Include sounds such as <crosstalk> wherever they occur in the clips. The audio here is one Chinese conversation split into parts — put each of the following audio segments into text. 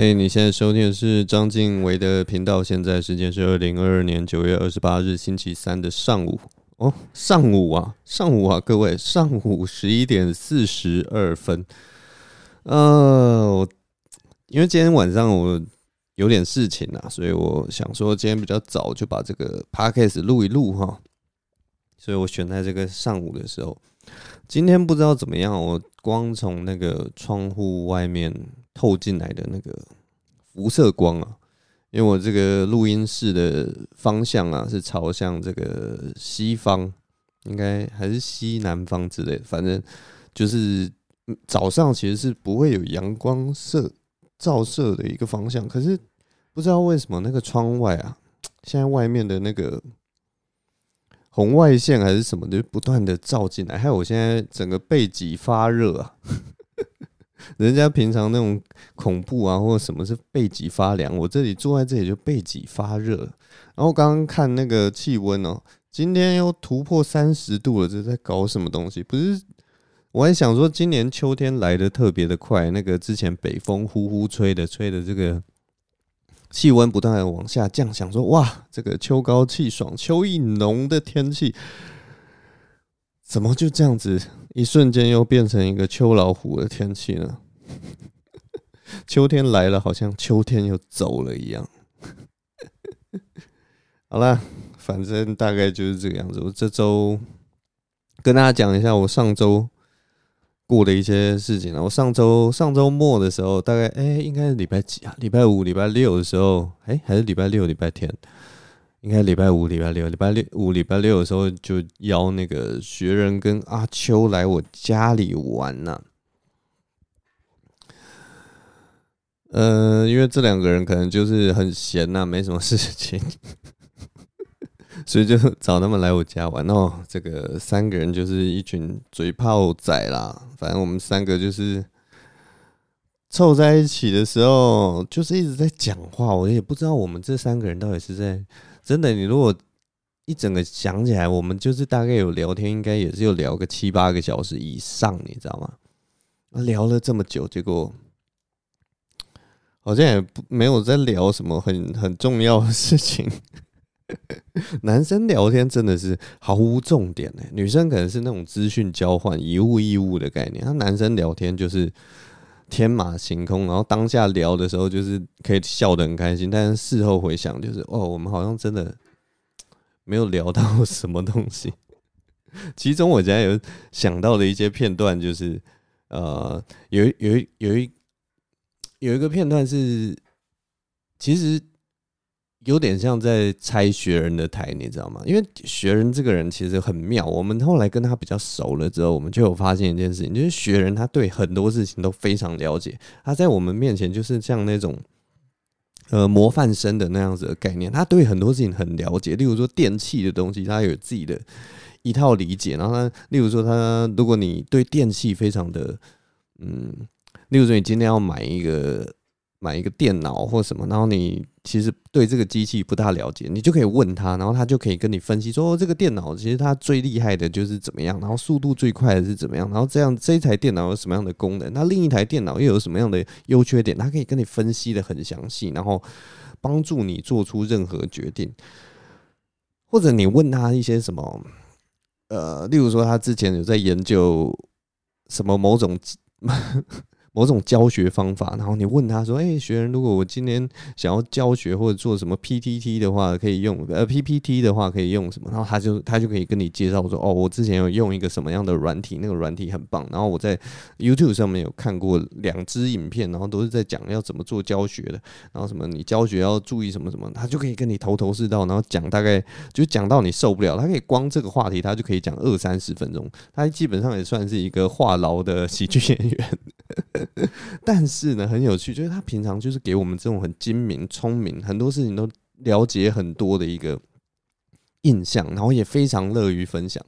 嘿，hey, 你现在收听的是章晋唯的频道。现在时间是二零二二年九月二十八日星期三的上午哦，上午啊，上午啊，各位，上午十一点四十二分。呃，因为今天晚上我有点事情啊，所以我想说今天比较早就把这个 podcast 录一录哈，所以我选在这个上午的时候。今天不知道怎么样，我光从那个窗户外面。透进来的那个辐射光啊，因为我这个录音室的方向啊是朝向这个西方，应该还是西南方之类的，反正就是早上其实是不会有阳光射照射的一个方向。可是不知道为什么那个窗外啊，现在外面的那个红外线还是什么，就不断的照进来，还有我现在整个背脊发热啊。<laughs> 人家平常那种恐怖啊，或者什么是背脊发凉，我这里坐在这里就背脊发热。然后刚刚看那个气温哦，今天又突破三十度了，这在搞什么东西？不是，我还想说今年秋天来得特别的快，那个之前北风呼呼吹的，吹的这个气温不断的往下降，想说哇，这个秋高气爽、秋意浓的天气，怎么就这样子？一瞬间又变成一个秋老虎的天气呢？<laughs> 秋天来了，好像秋天又走了一样。<laughs> 好了，反正大概就是这个样子。我这周跟大家讲一下我上周过的一些事情了。我上周上周末的时候，大概哎、应该是礼拜几啊？礼拜五、礼拜六的时候，哎、还是礼拜六、礼拜天？应该礼拜五、礼拜六、礼拜六五、礼拜六的时候，就邀那个学人跟阿秋来我家里玩呐、啊。呃，因为这两个人可能就是很闲呐、没什么事情，<laughs> 所以就找他们来我家玩。哦，这个三个人就是一群嘴炮仔啦。反正我们三个就是凑在一起的时候，就是一直在讲话。我也不知道我们这三个人到底是在。真的，你如果一整个想起来，我们就是大概有聊天，应该也是有聊个七八个小时以上，你知道吗？聊了这么久，结果好像也没有在聊什么很很重要的事情。<laughs> 男生聊天真的是毫无重点呢，女生可能是那种资讯交换、以物易物的概念，那男生聊天就是天马行空，然后当下聊的时候就是可以笑得很开心，但是事后回想就是哦，我们好像真的没有聊到什么东西。<laughs> 其中我竟然有想到的一些片段，就是呃，有有有一有一个片段是其实。有点像在拆学人的台，你知道吗？因为学人这个人其实很妙。我们后来跟他比较熟了之后，我们就有发现一件事情，就是学人他对很多事情都非常了解。他在我们面前就是像那种呃模范生的那样子的概念。他对很多事情很了解，例如说电器的东西，他有自己的一套理解。然后他，例如说他，如果你对电器非常的嗯，例如说你今天要买一个。买一个电脑或什么，然后你其实对这个机器不大了解，你就可以问他，然后他就可以跟你分析说，这个电脑其实它最厉害的就是怎么样，然后速度最快的是怎么样，然后这样这一台电脑有什么样的功能，那另一台电脑又有什么样的优缺点，他可以跟你分析得很详细，然后帮助你做出任何决定，或者你问他一些什么，呃，例如说他之前有在研究什么某种。某种教学方法，然后你问他说：“哎、学员，如果我今天想要教学或者做什么 PTT 的话，可以用呃 PPT 的话可以用什么？”然后他就他就可以跟你介绍说：“哦，我之前有用一个什么样的软体，那个软体很棒。然后我在 YouTube 上面有看过两支影片，然后都是在讲要怎么做教学的。然后什么你教学要注意什么什么，他就可以跟你头头是道，然后讲大概就讲到你受不了。他可以光这个话题，他就可以讲二三十分钟。他基本上也算是一个话痨的喜剧演员。” <laughs> 但是呢，很有趣，就是他平常就是给我们这种很精明、聪明，很多事情都了解很多的一个印象，然后也非常乐于分享。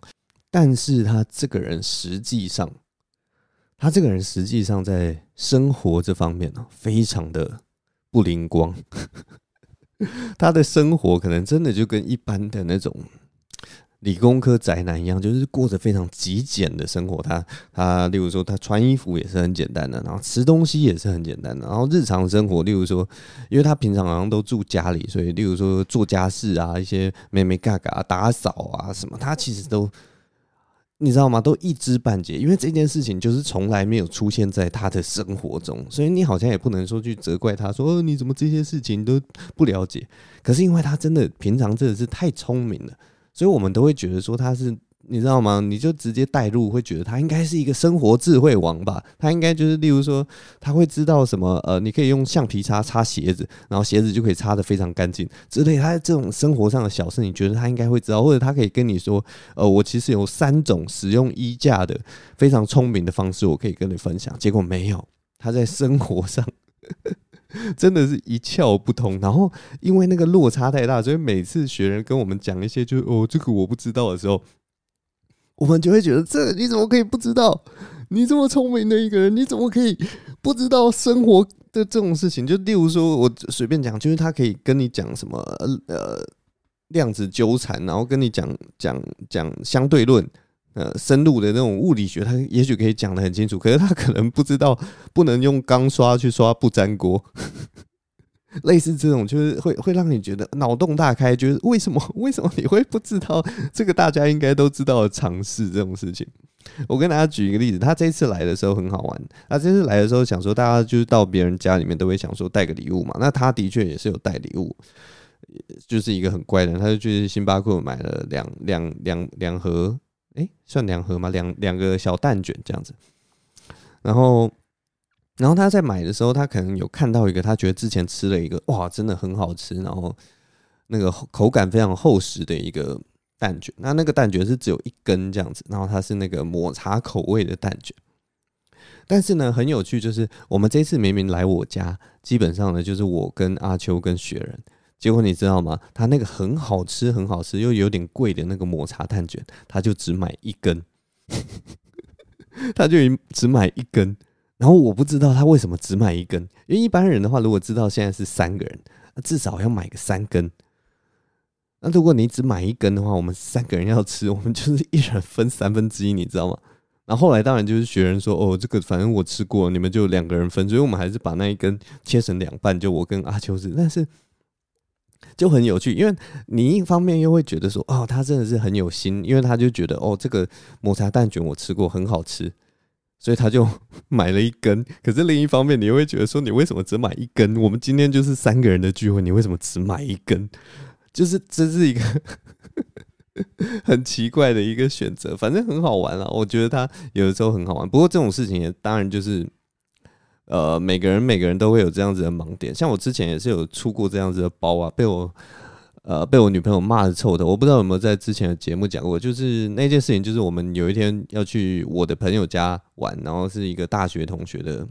但是他这个人实际上，他这个人实际上在生活这方面呢，非常的不灵光。<laughs> 他的生活可能真的就跟一般的那种理工科宅男一样，就是过着非常极简的生活。他他，例如说，他穿衣服也是很简单的，然后吃东西也是很简单的，然后日常生活，例如说，因为他平常好像都住家里，所以例如说做家事啊，一些眉眉角角打扫啊什么，他其实都你知道吗？都一知半解，因为这件事情就是从来没有出现在他的生活中，所以你好像也不能说去责怪他，说你怎么这些事情都不了解。可是因为他真的平常真的是太聪明了。所以，我们都会觉得说他是，你知道吗？你就直接带入，会觉得他应该是一个生活智慧王吧？他应该就是，例如说，他会知道什么？呃，你可以用橡皮擦擦鞋子，然后鞋子就可以擦得非常干净之类。他这种生活上的小事，你觉得他应该会知道，或者他可以跟你说，呃，我其实有三种使用衣架的非常聪明的方式，我可以跟你分享。结果没有，他在生活上。真的是一窍不通，然后因为那个落差太大，所以每次学人跟我们讲一些就哦这个我不知道的时候，我们就会觉得这你怎么可以不知道？你这么聪明的一个人，你怎么可以不知道生活的这种事情？就例如说，我随便讲，就是他可以跟你讲什么呃量子纠缠，然后跟你讲讲讲相对论。呃，深入的那种物理学，他也许可以讲得很清楚，可是他可能不知道不能用钢刷去刷不粘锅，<laughs> 类似这种就是会会让你觉得脑洞大开，觉得为什么为什么你会不知道这个大家应该都知道的常识这种事情？我跟大家举一个例子，他这次来的时候很好玩，他这次来的时候想说大家就是到别人家里面都会想说带个礼物嘛，那他的确也是有带礼物，就是一个很乖的人，他就去星巴克买了两两两两盒。哎、算两盒吗？两两个小蛋卷这样子。然后，然后他在买的时候，他可能有看到一个，他觉得之前吃了一个，哇，真的很好吃，然后那个口感非常厚实的一个蛋卷。那那个蛋卷是只有一根这样子，然后它是那个抹茶口味的蛋卷。但是呢，很有趣，就是我们这次明明来我家，基本上呢，就是我跟阿秋跟雪人。结果你知道吗？他那个很好吃、很好吃又有点贵的那个抹茶蛋卷，他就只买一根，<laughs> 他就只买一根。然后我不知道他为什么只买一根，因为一般人的话，如果知道现在是三个人，至少要买个三根。那如果你只买一根的话，我们三个人要吃，我们就是一人分三分之一，你知道吗？然后后来当然就是学人说，哦，这个反正我吃过，你们就两个人分，所以我们还是把那一根切成两半，就我跟阿秋吃，但是。就很有趣，因为你一方面又会觉得说，哦，他真的是很有心，因为他就觉得，哦，这个抹茶蛋卷我吃过，很好吃，所以他就买了一根。可是另一方面，你又会觉得说，你为什么只买一根？我们今天就是三个人的聚会，你为什么只买一根？就是这是一个很奇怪的一个选择，反正很好玩啊。我觉得他有的时候很好玩，不过这种事情也当然就是。呃，每个人每个人都会有这样子的盲点，像我之前也是有出过这样子的包啊，被我呃被我女朋友骂的臭的。我不知道有没有在之前的节目讲过，就是那件事情，就是我们有一天要去我的朋友家玩，然后是一个大学同学的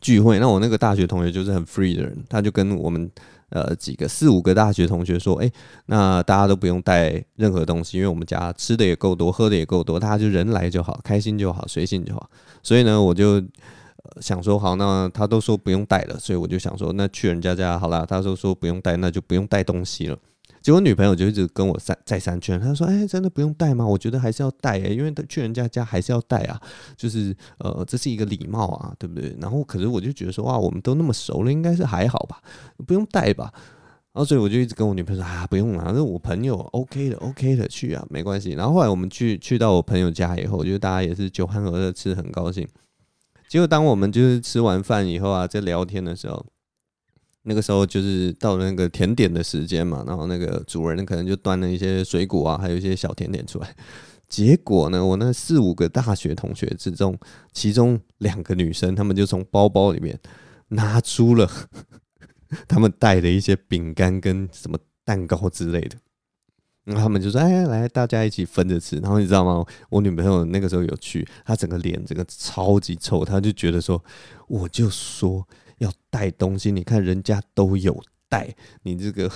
聚会。那我那个大学同学就是很 free 的人，他就跟我们呃几个四五个大学同学说，哎，那大家都不用带任何东西，因为我们家吃的也够多，喝的也够多，大家就人来就好，开心就好，随性就好。所以呢，我就。想说好，那他都说不用带了，所以我就想说，那去人家家好了。他说说不用带，那就不用带东西了。结果女朋友就一直跟我再再三劝，他说：“哎，真的不用带吗？我觉得还是要带诶，因为去人家家还是要带啊，就是呃，这是一个礼貌啊，对不对？”然后可是我就觉得说，哇，我们都那么熟了，应该是还好吧，不用带吧。然后所以我就一直跟我女朋友说啊，不用了，那我朋友 OK 的，OK 的，去啊，没关系。然后后来我们去去到我朋友家以后，我觉得大家也是酒酣耳热，吃得很高兴。结果当我们就是吃完饭以后啊，在聊天的时候，那个时候就是到了那个甜点的时间嘛，然后那个主人可能就端了一些水果啊，还有一些小甜点出来。结果呢，我那四五个大学同学之中，其中两个女生，她们就从包包里面拿出了她们带的一些饼干跟什么蛋糕之类的。然后他们就说：“哎，来，大家一起分着吃。”然后你知道吗？我女朋友那个时候有去，她整个脸整个超级臭，她就觉得说：“我就说要带东西，你看人家都有带，你这个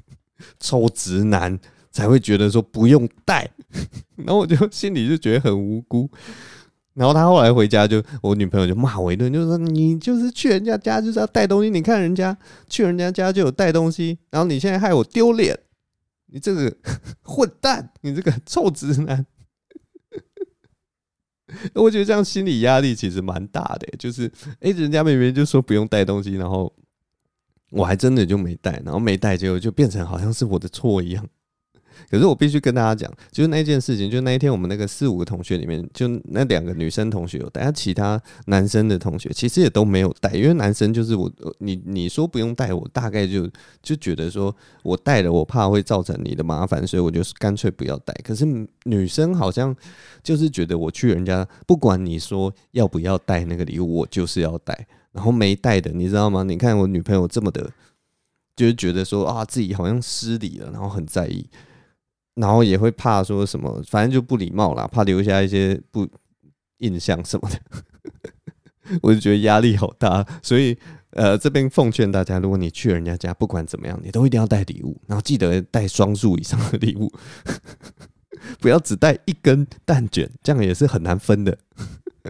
<laughs> 臭直男才会觉得说不用带。<laughs> ”然后我就心里就觉得很无辜。然后他后来回家就，我女朋友就骂我一顿，就说：“你就是去人家家就是要带东西，你看人家去人家家就有带东西，然后你现在害我丢脸。”你这个 <laughs> 混蛋，你这个臭直男。<laughs> 我觉得这样心理压力其实蛮大的，就是哎、人家明明就说不用带东西，然后我还真的就没带，然后没带，结果就变成好像是我的错一样。可是我必须跟大家讲，就是那件事情，就那一天我们那个四五个同学里面，就那两个女生同学有带，其他男生的同学其实也都没有带，因为男生就是我，你你说不用带，我大概就就觉得说我带了，我怕会造成你的麻烦，所以我就干脆不要带。可是女生好像就是觉得我去人家，不管你说要不要带那个礼物，我就是要带，然后没带的，你知道吗？你看我女朋友这么的，就是觉得说啊自己好像失礼了，然后很在意。然后也会怕说什么，反正就不礼貌啦，怕留下一些不印象什么的，<laughs> 我就觉得压力好大。所以呃，这边奉劝大家，如果你去人家家，不管怎么样，你都一定要带礼物，然后记得带双数以上的礼物，<laughs> 不要只带一根蛋卷，这样也是很难分的。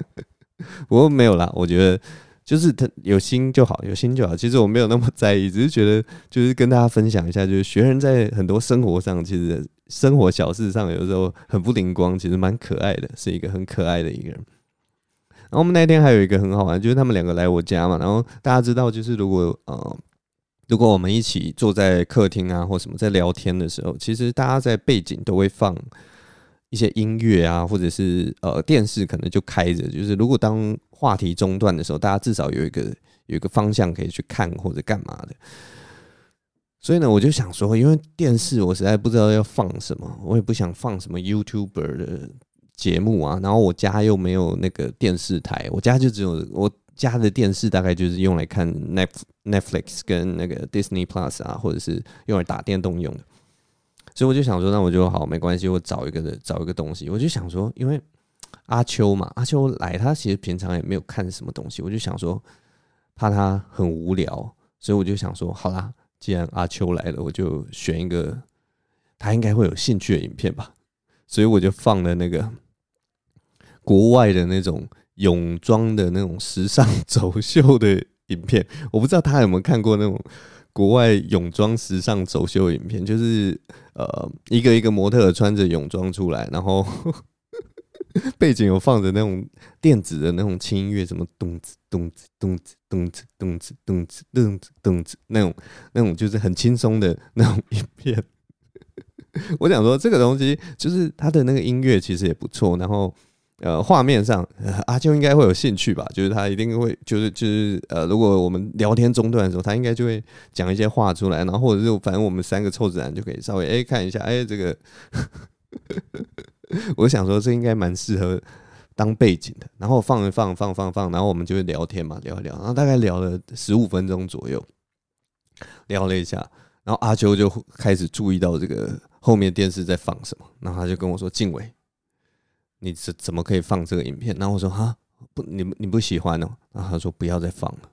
<laughs> 不过没有啦，我觉得。就是他有心就好，有心就好。其实我没有那么在意，只是觉得就是跟大家分享一下，就是学人在很多生活上，其实生活小事上有时候很不灵光，其实蛮可爱的，是一个很可爱的一个人。然后我们那天还有一个很好玩，就是他们两个来我家嘛。然后大家知道，就是如果呃，如果我们一起坐在客厅啊或什么在聊天的时候，其实大家在背景都会放一些音乐啊，或者是呃电视可能就开着，就是如果当话题中断的时候，大家至少有一个有一个方向可以去看或者干嘛的。所以呢，我就想说，因为电视我实在不知道要放什么，我也不想放什么 YouTuber 的节目啊。然后我家又没有那个电视台，我家就只有我家的电视，大概就是用来看 Netflix 跟那个 Disney Plus 啊，或者是用来打电动用的。所以我就想说，那我就好没关系，我找一个找一个东西。我就想说，因为。阿秋嘛，阿秋来，他其实平常也没有看什么东西，我就想说，怕他很无聊，所以我就想说，好啦，既然阿秋来了，我就选一个他应该会有兴趣的影片吧，所以我就放了那个国外的那种泳装的那种时尚走秀的影片，我不知道他有没有看过那种国外泳装时尚走秀影片，就是呃一个一个模特穿着泳装出来，然后。<laughs> 背景有放着那种电子的那种轻音乐，什么咚子咚子咚子咚子咚子咚子咚子咚子那种那种就是很轻松的那种影片。<laughs> 我想说这个东西就是它的那个音乐其实也不错，然后呃画面上阿秋应该会有兴趣吧，就是他一定会就是就是呃如果我们聊天中断的时候，他应该就会讲一些话出来，然后或者是反正我们三个臭子男就可以稍微哎看一下哎这个。<laughs> 我想说，这应该蛮适合当背景的。然后放一放，放放放，然后我们就会聊天嘛，聊一聊。然后大概聊了十五分钟左右，聊了一下。然后阿秋就开始注意到这个后面电视在放什么。然后他就跟我说：“静伟，你怎怎么可以放这个影片？”然后我说：“哈，不，你你不喜欢哦。”然后他说：“不要再放了，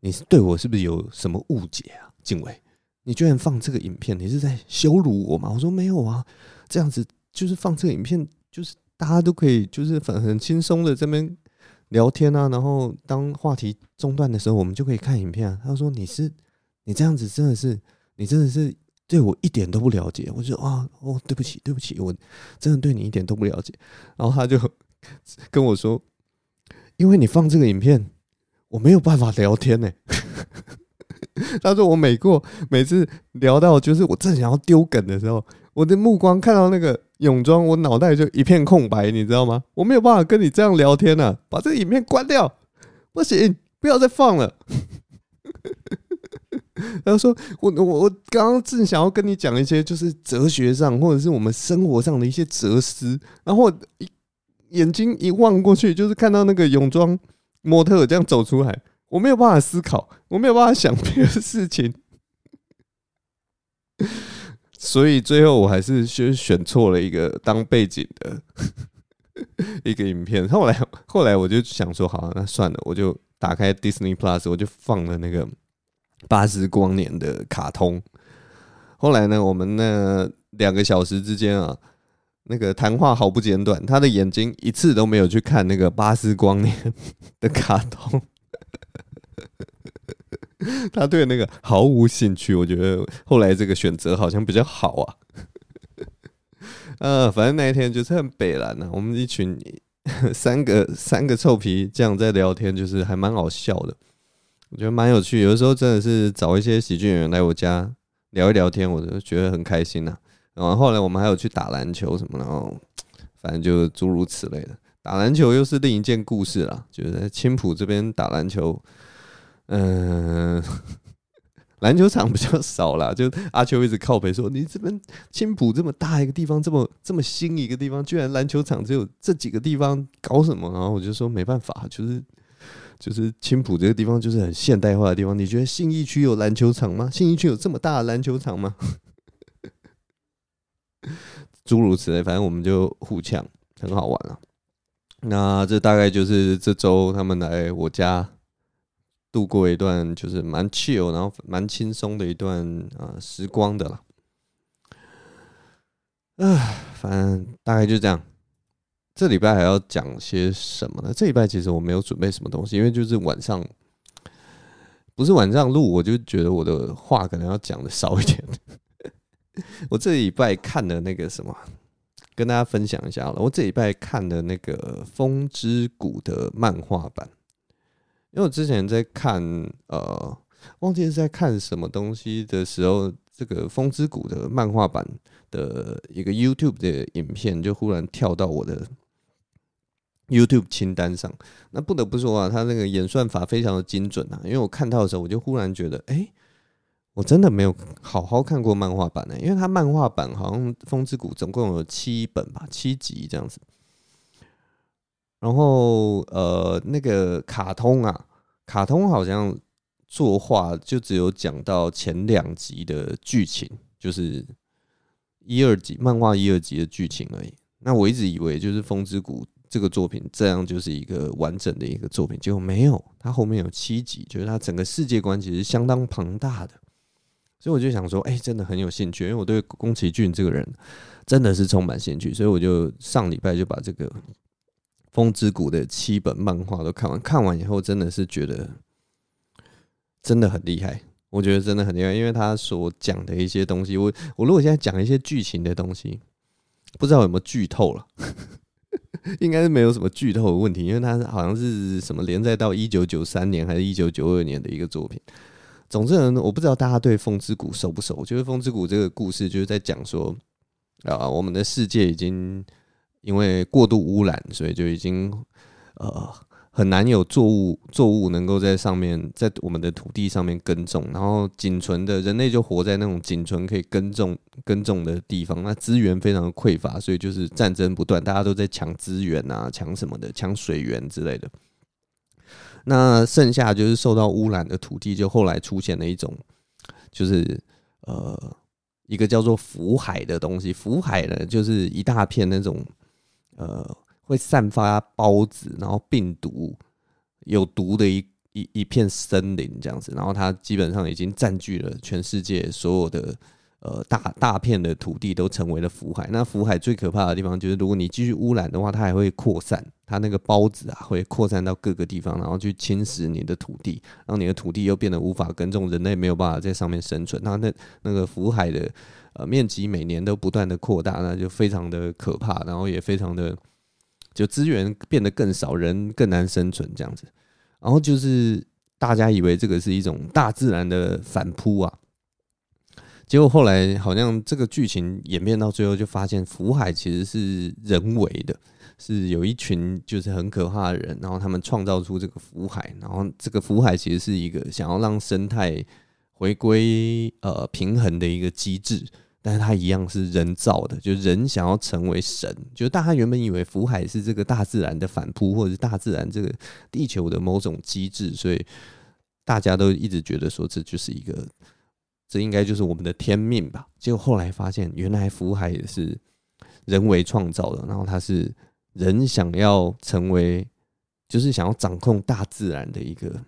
你是对我是不是有什么误解啊？”静伟，你居然放这个影片，你是在羞辱我吗？我说：“没有啊，这样子。”就是放这个影片，就是大家都可以，就是很很轻松的这边聊天啊，然后当话题中断的时候，我们就可以看影片啊。他说：“你是你这样子，真的是你真的是对我一点都不了解。”我就说：“啊，哦，对不起，对不起，我真的对你一点都不了解。”然后他就跟我说：“因为你放这个影片，我没有办法聊天呢。”他说：“我每过每次聊到就是我正想要丢梗的时候，我的目光看到那个。”泳装，我脑袋就一片空白，你知道吗？我没有办法跟你这样聊天啊！把这个影片关掉，不行，不要再放了。<laughs> 他说：“我我我刚刚正想要跟你讲一些，就是哲学上或者是我们生活上的一些哲思，然后一眼睛一望过去，就是看到那个泳装模特这样走出来，我没有办法思考，我没有办法想别的事情。”所以最后我还是选选错了一个当背景的 <laughs> 一个影片。后来后来我就想说，好，那算了，我就打开 Disney Plus，我就放了那个巴斯光年的卡通。后来呢，我们那两个小时之间啊，那个谈话毫不简短，他的眼睛一次都没有去看那个巴斯光年的卡通。<laughs> 他对那个毫无兴趣。我觉得后来这个选择好像比较好啊。<laughs> 呃，反正那一天就是很北烂呐，我们一群 <laughs> 三个三个臭皮匠在聊天，就是还蛮好笑的。我觉得蛮有趣，有的时候真的是找一些喜剧演员来我家聊一聊天，我就觉得很开心呐。然后后来我们还有去打篮球什么的，然后反正就诸如此类的。打篮球又是另一件故事啦，就是在青浦这边打篮球，嗯。<laughs> 篮球场比较少啦，就阿秋一直靠北说：“你这边青浦这么大一个地方，这么这么新一个地方，居然篮球场只有这几个地方，搞什么？”然后我就说：“没办法，就是就是青浦这个地方就是很现代化的地方。你觉得信义区有篮球场吗？信义区有这么大的篮球场吗？” <laughs> 诸如此类，反正我们就互呛，很好玩了。那这大概就是这周他们来我家。度过一段就是蛮 chill，然后蛮轻松的一段啊、呃、时光的了。唉，反正大概就这样。这礼拜还要讲些什么呢？这礼拜其实我没有准备什么东西，因为就是晚上，不是晚上录，我就觉得我的话可能要讲的少一点。<laughs> 我这礼拜看的那个什么，跟大家分享一下好了。我这礼拜看的那个《风之谷》的漫画版。因为我之前在看，呃，忘记是在看什么东西的时候，这个《风之谷》的漫画版的一个 YouTube 的影片就忽然跳到我的 YouTube 清单上。那不得不说啊，他那个演算法非常的精准啊。因为我看到的时候，我就忽然觉得，哎、我真的没有好好看过漫画版呢、因为他漫画版好像《风之谷》总共有七本吧，七集这样子。然后呃，那个卡通啊，卡通好像作画就只有讲到前两集的剧情，就是一二集漫画一二集的剧情而已。那我一直以为就是《风之谷》这个作品这样就是一个完整的一个作品，结果没有，它后面有七集，就是它整个世界观其实相当庞大的。所以我就想说，哎，真的很有兴趣，因为我对宫崎骏这个人真的是充满兴趣，所以我就上礼拜就把这个。《风之谷》的七本漫画都看完，看完以后真的是觉得真的很厉害。我觉得真的很厉害，因为他所讲的一些东西，我我如果现在讲一些剧情的东西，不知道有没有剧透了，<laughs> 应该是没有什么剧透的问题，因为它好像是什么连载到一九九三年还是一九九二年的一个作品。总之呢，我不知道大家对《风之谷》熟不熟？我觉得《风之谷》这个故事就是在讲说啊，我们的世界已经。因为过度污染，所以就已经呃很难有作物作物能够在上面，在我们的土地上面耕种，然后仅存的人类就活在那种仅存可以耕种耕种的地方，那资源非常的匮乏，所以就是战争不断，大家都在抢资源啊，抢什么的，抢水源之类的。那剩下就是受到污染的土地，就后来出现了一种，就是呃一个叫做福海的东西，福海呢就是一大片那种。呃，会散发孢子，然后病毒有毒的一一一片森林这样子，然后它基本上已经占据了全世界所有的呃大大片的土地，都成为了福海。那福海最可怕的地方就是，如果你继续污染的话，它还会扩散，它那个孢子啊会扩散到各个地方，然后去侵蚀你的土地，让你的土地又变得无法耕种，人类没有办法在上面生存。那那那个福海的。呃，面积每年都不断的扩大，那就非常的可怕，然后也非常的，就资源变得更少，人更难生存这样子。然后就是大家以为这个是一种大自然的反扑啊，结果后来好像这个剧情演变到最后，就发现福海其实是人为的，是有一群就是很可怕的人，然后他们创造出这个福海，然后这个福海其实是一个想要让生态回归呃平衡的一个机制。但是它一样是人造的，就人想要成为神，就大家原本以为福海是这个大自然的反扑，或者是大自然这个地球的某种机制，所以大家都一直觉得说这就是一个，这应该就是我们的天命吧。结果后来发现，原来福海也是人为创造的，然后它是人想要成为，就是想要掌控大自然的一个。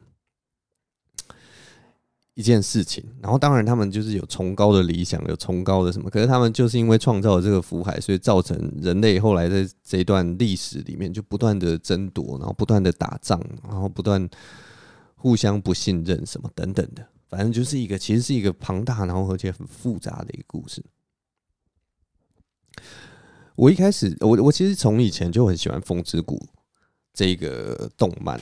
一件事情，然后当然他们就是有崇高的理想，有崇高的什么，可是他们就是因为创造了这个福海，所以造成人类后来在这一段历史里面就不断的争夺，然后不断的打仗，然后不断互相不信任什么等等的，反正就是一个其实是一个庞大然后而且很复杂的一个故事。我一开始我我其实从以前就很喜欢《风之谷》这个动漫，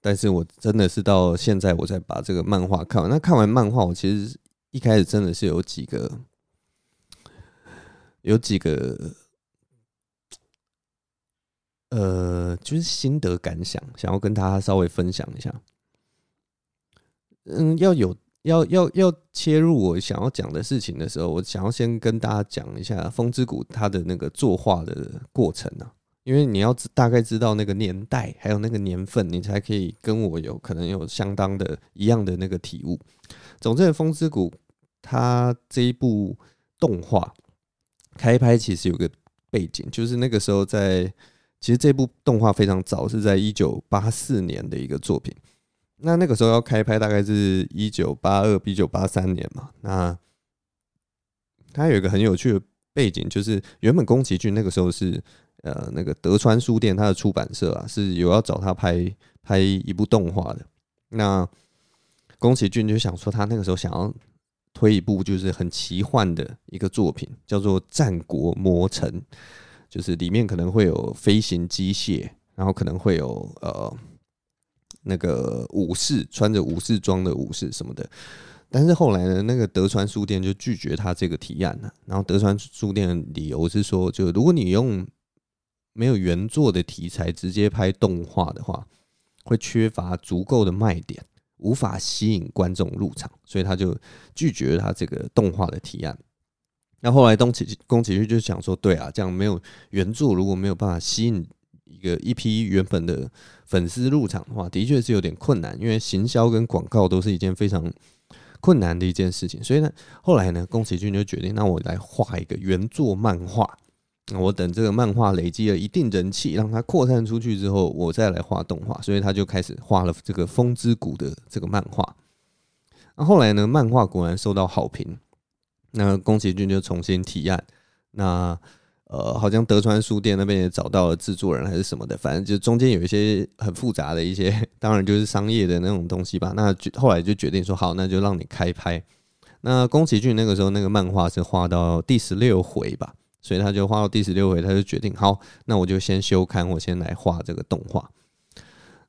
但是我真的是到现在我才把这个漫画看完。那看完漫画，我其实一开始真的是有几个有几个。呃，就是心得感想，想要跟大家稍微分享一下。嗯，要有要要要切入我想要讲的事情的时候，我想要先跟大家讲一下《风之谷》它的那个作画的过程啊，因为你要知大概知道那个年代还有那个年份，你才可以跟我有可能有相当的一样的那个体悟。总之，《风之谷》它这一部动画开拍其实有个背景，就是那个时候在。其实这部动画非常早，是在一九八四年的一个作品。那那个时候要开拍，大概是一九八二、一九八三年嘛。那它有一个很有趣的背景，就是原本宫崎骏那个时候是呃那个德川书店，它的出版社啊是有要找他拍拍一部动画的。那宫崎骏就想说，他那个时候想要推一部就是很奇幻的一个作品，叫做《战国魔城》。就是里面可能会有飞行机械，然后可能会有呃那个武士穿着武士装的武士什么的，但是后来呢，那个德川书店就拒绝他这个提案了。然后德川书店的理由是说，就如果你用没有原作的题材直接拍动画的话，会缺乏足够的卖点，无法吸引观众入场，所以他就拒绝了他这个动画的提案。那后来宫崎宫崎骏就想说，对啊，这样没有原作，如果没有办法吸引一个一批原本的粉丝入场的话，的确是有点困难，因为行销跟广告都是一件非常困难的一件事情。所以呢，后来呢，宫崎骏就决定，那我来画一个原作漫画。我等这个漫画累积了一定人气，让它扩散出去之后，我再来画动画。所以他就开始画了这个《风之谷》的这个漫画。那后来呢，漫画果然受到好评。那宫崎骏就重新提案，那呃，好像德川书店那边也找到了制作人还是什么的，反正就中间有一些很复杂的一些，<laughs> 当然就是商业的那种东西吧。那后来就决定说好，那就让你开拍。那宫崎骏那个时候那个漫画是画到第十六回吧，所以他就画到第十六回，他就决定好，那我就先休刊，我先来画这个动画。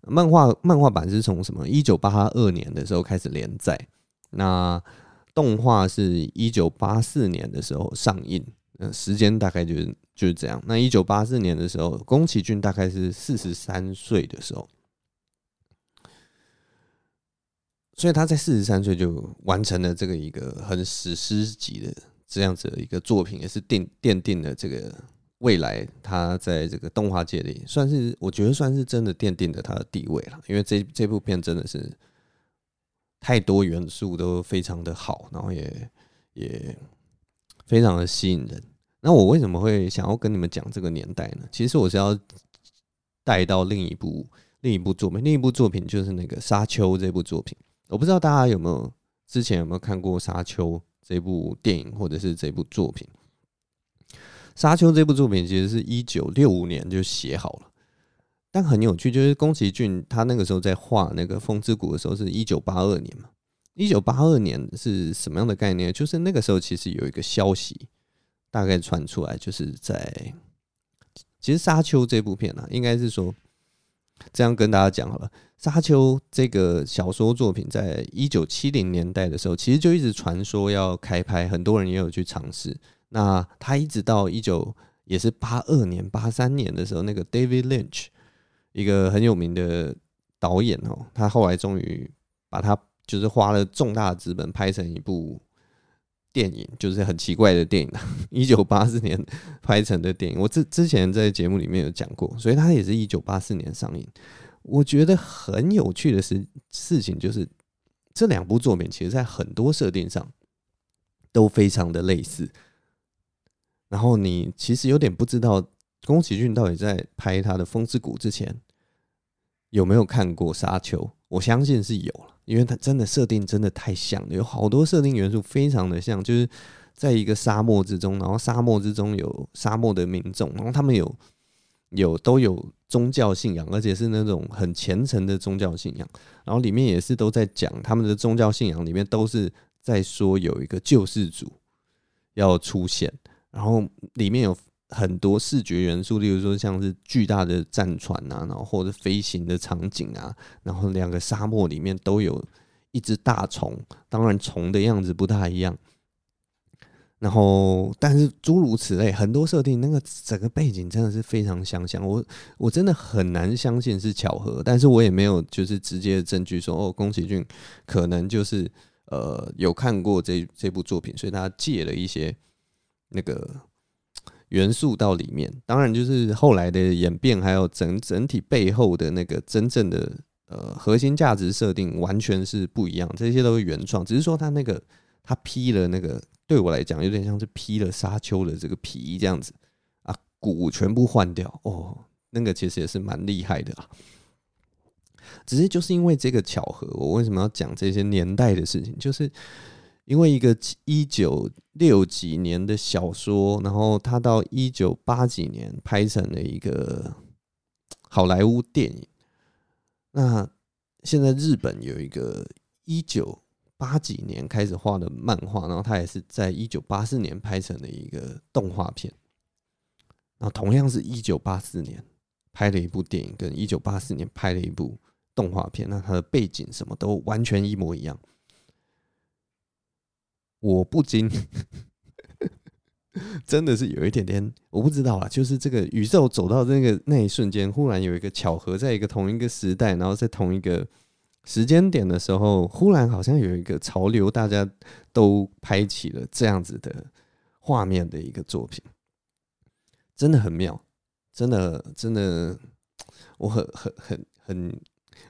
漫画漫画版是从什么一九八二年的时候开始连载，那。动画是一九八四年的时候上映，嗯，时间大概就是就是这样。那一九八四年的时候，宫崎骏大概是四十三岁的时候，所以他在四十三岁就完成了这个一个很史诗级的这样子的一个作品，也是奠奠定了这个未来他在这个动画界里算是我觉得算是真的奠定了他的地位了，因为这这部片真的是。太多元素都非常的好，然后也也非常的吸引人。那我为什么会想要跟你们讲这个年代呢？其实我是要带到另一部另一部作品，另一部作品就是那个《沙丘》这部作品。我不知道大家有没有之前有没有看过《沙丘》这部电影或者是这部作品。《沙丘》这部作品其实是一九六五年就写好了。但很有趣，就是宫崎骏他那个时候在画那个《风之谷》的时候，是一九八二年嘛。一九八二年是什么样的概念？就是那个时候其实有一个消息大概传出来，就是在其实《沙丘》这部片啊，应该是说这样跟大家讲好了，《沙丘》这个小说作品在一九七零年代的时候，其实就一直传说要开拍，很多人也有去尝试。那他一直到一九也是八二年、八三年的时候，那个 David Lynch。一个很有名的导演哦，他后来终于把他就是花了重大资本拍成一部电影，就是很奇怪的电影，<laughs> 一九八四年拍成的电影。我之之前在节目里面有讲过，所以他也是一九八四年上映。我觉得很有趣的事事情就是，这两部作品其实在很多设定上都非常的类似，然后你其实有点不知道。宫崎骏到底在拍他的《风之谷》之前有没有看过《沙丘》？我相信是有了，因为他真的设定真的太像了，有好多设定元素非常的像，就是在一个沙漠之中，然后沙漠之中有沙漠的民众，然后他们有有都有宗教信仰，而且是那种很虔诚的宗教信仰。然后里面也是都在讲他们的宗教信仰里面都是在说有一个救世主要出现，然后里面有很多视觉元素，例如说像是巨大的战船啊，然后或者飞行的场景啊，然后两个沙漠里面都有一只大虫，当然虫的样子不太一样。然后，但是诸如此类，很多设定，那个整个背景真的是非常相像。我我真的很难相信是巧合，但是我也没有就是直接的证据说哦，宫崎骏可能就是呃有看过这这部作品，所以他借了一些那个元素到里面。当然，就是后来的演变，还有整整体背后的那个真正的呃核心价值设定，完全是不一样。这些都是原创，只是说他那个他披了那个。对我来讲，有点像是披了沙丘的这个皮这样子啊，骨全部换掉哦，那个其实也是蛮厉害的啊。只是就是因为这个巧合，我为什么要讲这些年代的事情？就是因为一个一九六几年的小说，然后他到一九八几年拍成了一个好莱坞电影。那现在日本有一个一九。八几年开始画的漫画，然后他也是在一九八四年拍成了一个动画片。然后同样是一九八四年拍了一部电影，跟一九八四年拍了一部动画片，那它的背景什么都完全一模一样。我不禁 <laughs> 真的是有一点点，我不知道啊，就是这个宇宙走到那个那一瞬间，忽然有一个巧合，在一个同一个时代，然后在同一个。时间点的时候，忽然好像有一个潮流，大家都拍起了这样子的画面的一个作品，真的很妙，真的真的，我很很很很，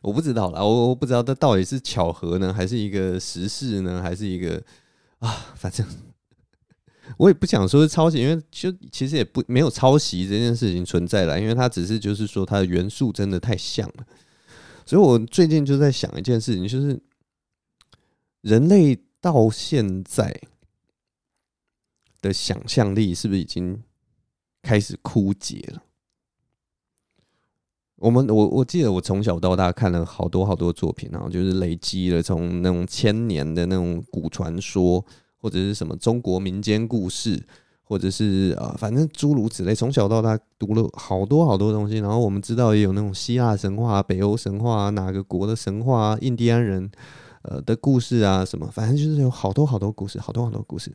我不知道啦，我我不知道这到底是巧合呢，还是一个时事呢，还是一个啊，反正我也不想说是抄袭，因为就其实也不没有抄袭这件事情存在了，因为它只是就是说它的元素真的太像了。所以，我最近就在想一件事情，就是人类到现在的想象力是不是已经开始枯竭了？我们，我我记得我从小到大看了好多好多作品，然后就是累积了从那种千年的那种古传说，或者是什么中国民间故事。或者是啊，反正诸如此类，从小到大读了好多好多东西。然后我们知道也有那种希腊神话、北欧神话、哪个国的神话、印第安人呃的故事啊什么，反正就是有好多好多故事，好多好多故事。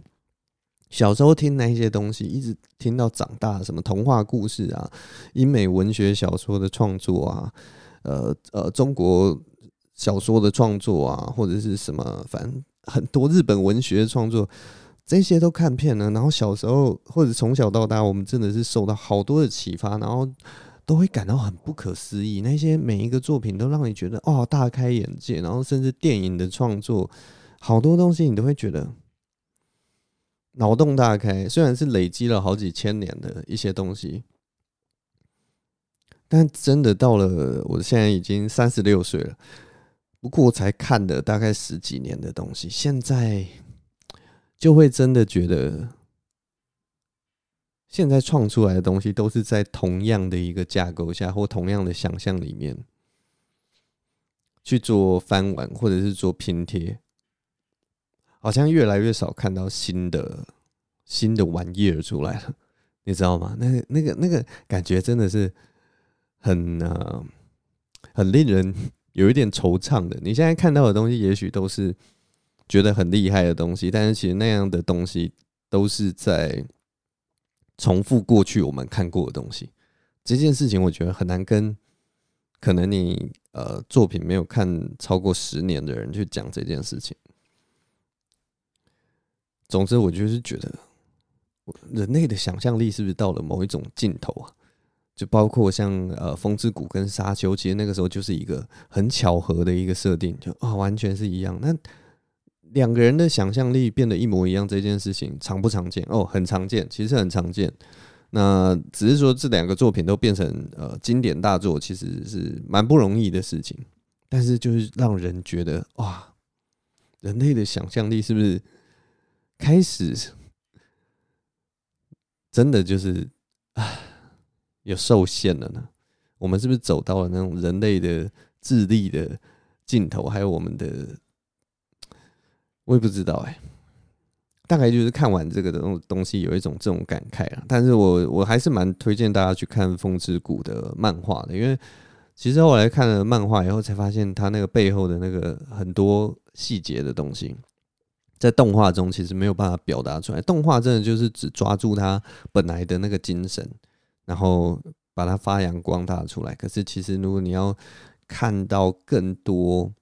小时候听那些东西，一直听到长大，什么童话故事啊、英美文学小说的创作啊，呃呃，中国小说的创作啊，或者是什么，反正很多日本文学创作。这些都看遍了，然后小时候或者从小到大，我们真的是受到好多的启发，然后都会感到很不可思议。那些每一个作品都让你觉得哦，大开眼界，然后甚至电影的创作，好多东西你都会觉得脑洞大开。虽然是累积了好几千年的一些东西，但真的到了我现在已经三十六岁了，不过才看了大概十几年的东西，现在。就会真的觉得，现在创出来的东西都是在同样的一个架构下，或同样的想象里面去做翻玩，或者是做拼贴，好像越来越少看到新的新的玩意儿出来了，你知道吗？那那个那个感觉真的是很呃很令人有一点惆怅的。你现在看到的东西，也许都是。觉得很厉害的东西，但是其实那样的东西都是在重复过去我们看过的东西。这件事情我觉得很难跟可能你呃作品没有看超过十年的人去讲这件事情。总之，我就是觉得人类的想象力是不是到了某一种尽头啊？就包括像呃《风之谷》跟《沙丘》，其实那个时候就是一个很巧合的一个设定，就啊、完全是一样。那两个人的想象力变得一模一样，这件事情常不常见？哦，很常见，其实很常见。那只是说这两个作品都变成呃经典大作，其实是蛮不容易的事情。但是就是让人觉得哇，人类的想象力是不是开始真的就是啊有受限了呢？我们是不是走到了那种人类的智力的尽头？还有我们的，我也不知道哎、大概就是看完这个的东西，有一种这种感慨啊。但是我我还是蛮推荐大家去看《风之谷》的漫画的，因为其实后来看了漫画以后，才发现它那个背后的那个很多细节的东西，在动画中其实没有办法表达出来。动画真的就是只抓住它本来的那个精神，然后把它发扬光大出来。可是其实如果你要看到更多，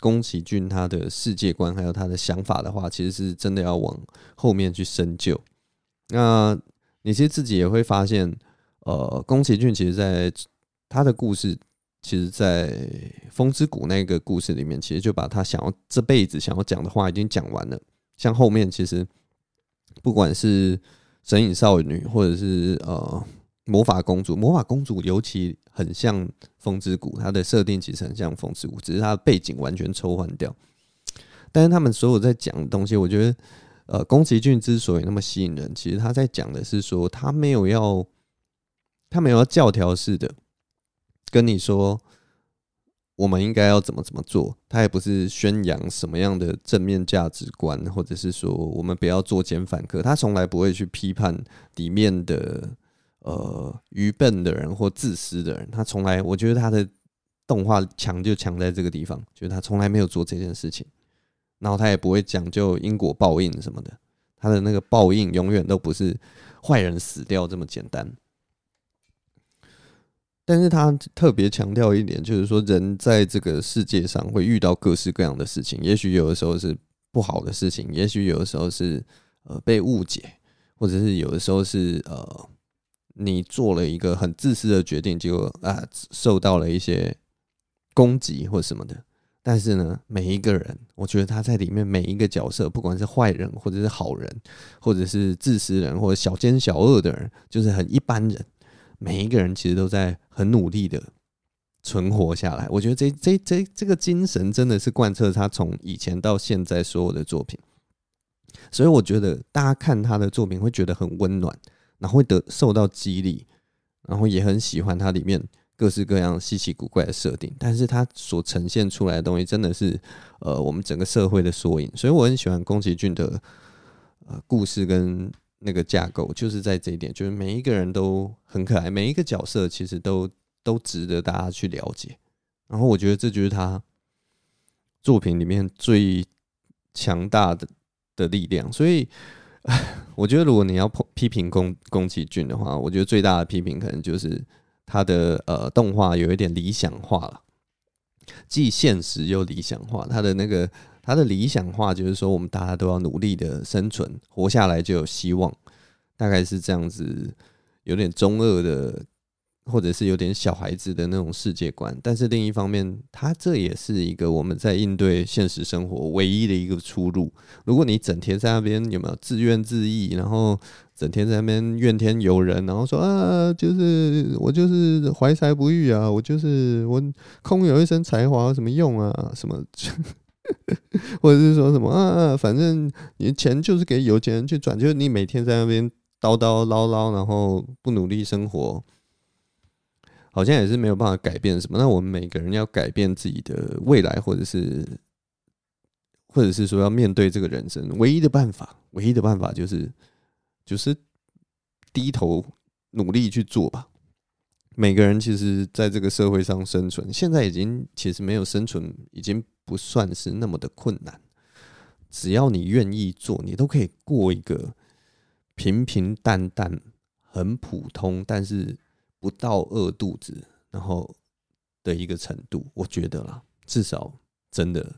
宫崎骏他的世界观还有他的想法的话，其实是真的要往后面去深究。那你其实自己也会发现，呃，宫崎骏其实在他的故事，其实，在《风之谷》那个故事里面，其实就把他想要这辈子想要讲的话已经讲完了。像后面其实不管是神隐少女，或者是呃。魔法公主，魔法公主尤其很像风之谷，它的设定其实很像风之谷，只是它的背景完全抽换掉。但是他们所有在讲的东西，我觉得，呃，宫崎骏之所以那么吸引人，其实他在讲的是说，他没有要，他没有要教条式的跟你说，我们应该要怎么怎么做。他也不是宣扬什么样的正面价值观，或者是说我们不要作奸犯科。他从来不会去批判里面的。呃，愚笨的人或自私的人，他从来，我觉得他的动画强就强在这个地方，就是他从来没有做这件事情，然后他也不会讲究因果报应什么的，他的那个报应永远都不是坏人死掉这么简单。但是他特别强调一点，就是说人在这个世界上会遇到各式各样的事情，也许有的时候是不好的事情，也许有的时候是呃被误解，或者是有的时候是呃。你做了一个很自私的决定，结果啊受到了一些攻击或什么的。但是呢，每一个人，我觉得他在里面每一个角色，不管是坏人或者是好人，或者是自私人或者小奸小恶的人，就是很一般人，每一个人其实都在很努力的存活下来。我觉得这这这这个精神真的是贯彻他从以前到现在所有的作品。所以我觉得大家看他的作品会觉得很温暖。然后会得受到激励，然后也很喜欢它里面各式各样稀奇古怪的设定，但是它所呈现出来的东西真的是呃我们整个社会的缩影，所以我很喜欢宫崎骏的呃故事跟那个架构，就是在这一点，就是每一个人都很可爱，每一个角色其实都都值得大家去了解，然后我觉得这就是他作品里面最强大的的力量，所以。<laughs> 我觉得，如果你要批评宫宫崎骏的话，我觉得最大的批评可能就是他的呃动画有一点理想化了，既现实又理想化。他的那个他的理想化就是说，我们大家都要努力的生存，活下来就有希望，大概是这样子，有点中二的。或者是有点小孩子的那种世界观，但是另一方面，他这也是一个我们在应对现实生活唯一的一个出路。如果你整天在那边有没有自怨自艾，然后整天在那边怨天尤人，然后说啊，就是我就是怀才不遇啊，我就是我空有一身才华有什么用啊？什么，<laughs> 或者是说什么啊？反正你钱就是给有钱人去赚，就是你每天在那边叨叨唠唠，然后不努力生活。好像也是没有办法改变什么。那我们每个人要改变自己的未来，或者是，或者是说要面对这个人生，唯一的办法，唯一的办法就是，就是低头努力去做吧。每个人其实在这个社会上生存，现在已经其实没有生存，已经不算是那么的困难。只要你愿意做，你都可以过一个平平淡淡、很普通，但是。不到饿肚子，然后的一个程度，我觉得啦，至少真的，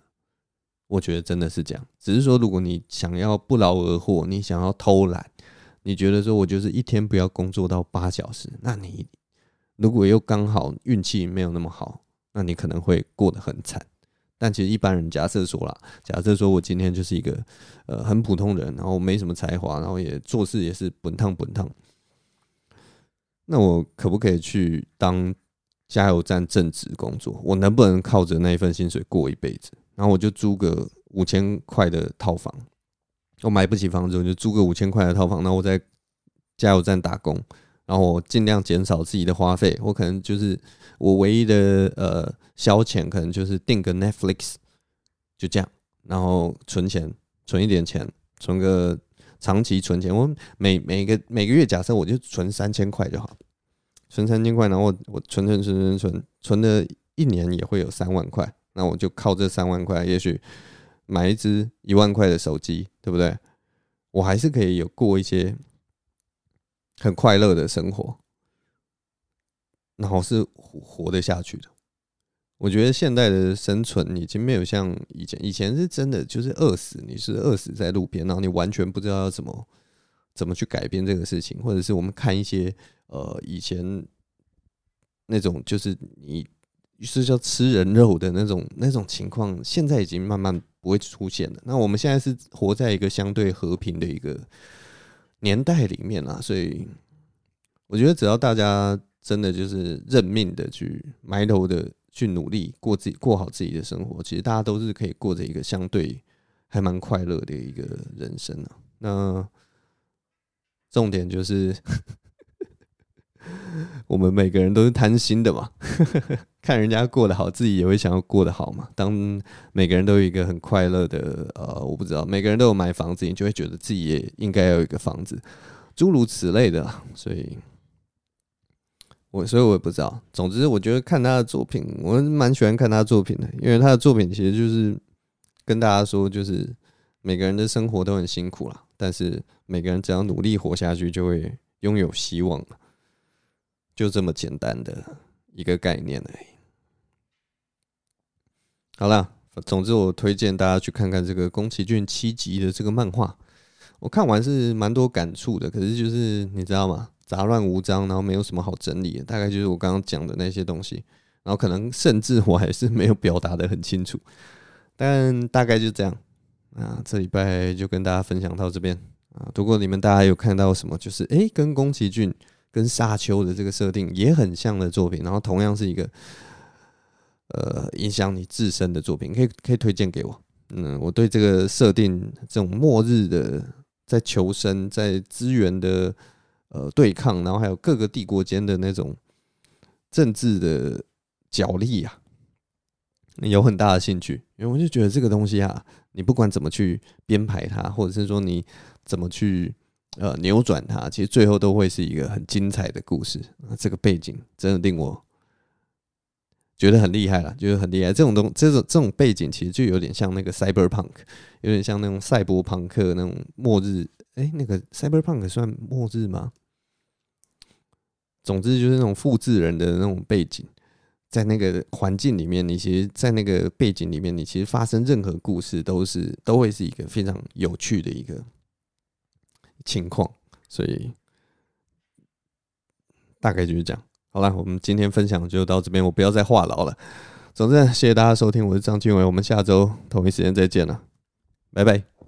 我觉得真的是这样。只是说，如果你想要不劳而获，你想要偷懒，你觉得说我就是一天不要工作到八小时，那你如果又刚好运气没有那么好，那你可能会过得很惨。但其实一般人假设说啦，假设说我今天就是一个呃很普通人，然后没什么才华，然后也做事也是本烫本烫。那我可不可以去当加油站正职工作？我能不能靠着那一份薪水过一辈子？然后我就租个五千块的套房，我买不起房子，我就租个五千块的套房。然后我在加油站打工，然后我尽量减少自己的花费。我可能就是我唯一的呃消遣，可能就是订个 Netflix，就这样，然后存钱，存一点钱，存个长期存钱。我每每个每个月，假设我就存三千块就好，存三千块，然后我存存存存存，存了一年也会有三万块。那我就靠这三万块，也许买一支一万块的手机，对不对？我还是可以有过一些很快乐的生活，然后是活得下去的。我觉得现代的生存已经没有像以前，以前是真的就是饿死，你是饿死在路边，然后你完全不知道要怎么怎么去改变这个事情，或者是我们看一些呃以前那种就是你。是叫吃人肉的那种那种情况，现在已经慢慢不会出现了。那我们现在是活在一个相对和平的一个年代里面啦，所以我觉得只要大家真的就是认命的去埋头的去努力过自己过好自己的生活，其实大家都是可以过着一个相对还蛮快乐的一个人生啊。那重点就是。<laughs> 我们每个人都是贪心的嘛，<laughs> 看人家过得好，自己也会想要过得好嘛。当每个人都有一个很快乐的，呃，我不知道，每个人都有买房子，你就会觉得自己也应该有一个房子，诸如此类的。所以，我所以我也不知道。总之，我觉得看他的作品，我蛮喜欢看他的作品的，因为他的作品其实就是跟大家说，就是每个人的生活都很辛苦啦，但是每个人只要努力活下去，就会拥有希望。就这么简单的一个概念而已。好了，总之我推荐大家去看看这个宫崎骏七集的这个漫画。我看完是蛮多感触的，可是就是你知道吗？杂乱无章，然后没有什么好整理的，大概就是我刚刚讲的那些东西。然后可能甚至我还是没有表达得很清楚，但大概就这样。啊，这礼拜就跟大家分享到这边啊。如果你们大家有看到什么，就是诶，跟宫崎骏。跟沙丘的这个设定也很像的作品，然后同样是一个呃影响你自身的作品，可以可以推荐给我。嗯，我对这个设定，这种末日的在求生、在资源的呃对抗，然后还有各个帝国间的那种政治的角力啊，有很大的兴趣。因为我就觉得这个东西啊，你不管怎么去编排它，或者是说你怎么去。呃，扭转它，其实最后都会是一个很精彩的故事啊。这个背景真的令我觉得很厉害了，就是很厉害。这种东，这种这种背景其实就有点像那个 cyberpunk，有点像那种赛博朋克那种末日。哎，那个 cyberpunk 算末日吗？总之就是那种复制人的那种背景，在那个环境里面，你其实，在那个背景里面，你其实发生任何故事都是都会是一个非常有趣的一个。情况，所以大概就是这样。好了，我们今天分享就到这边，我不要再话痨了。总之，谢谢大家收听，我是张俊伟，我们下周同一时间再见了，拜拜。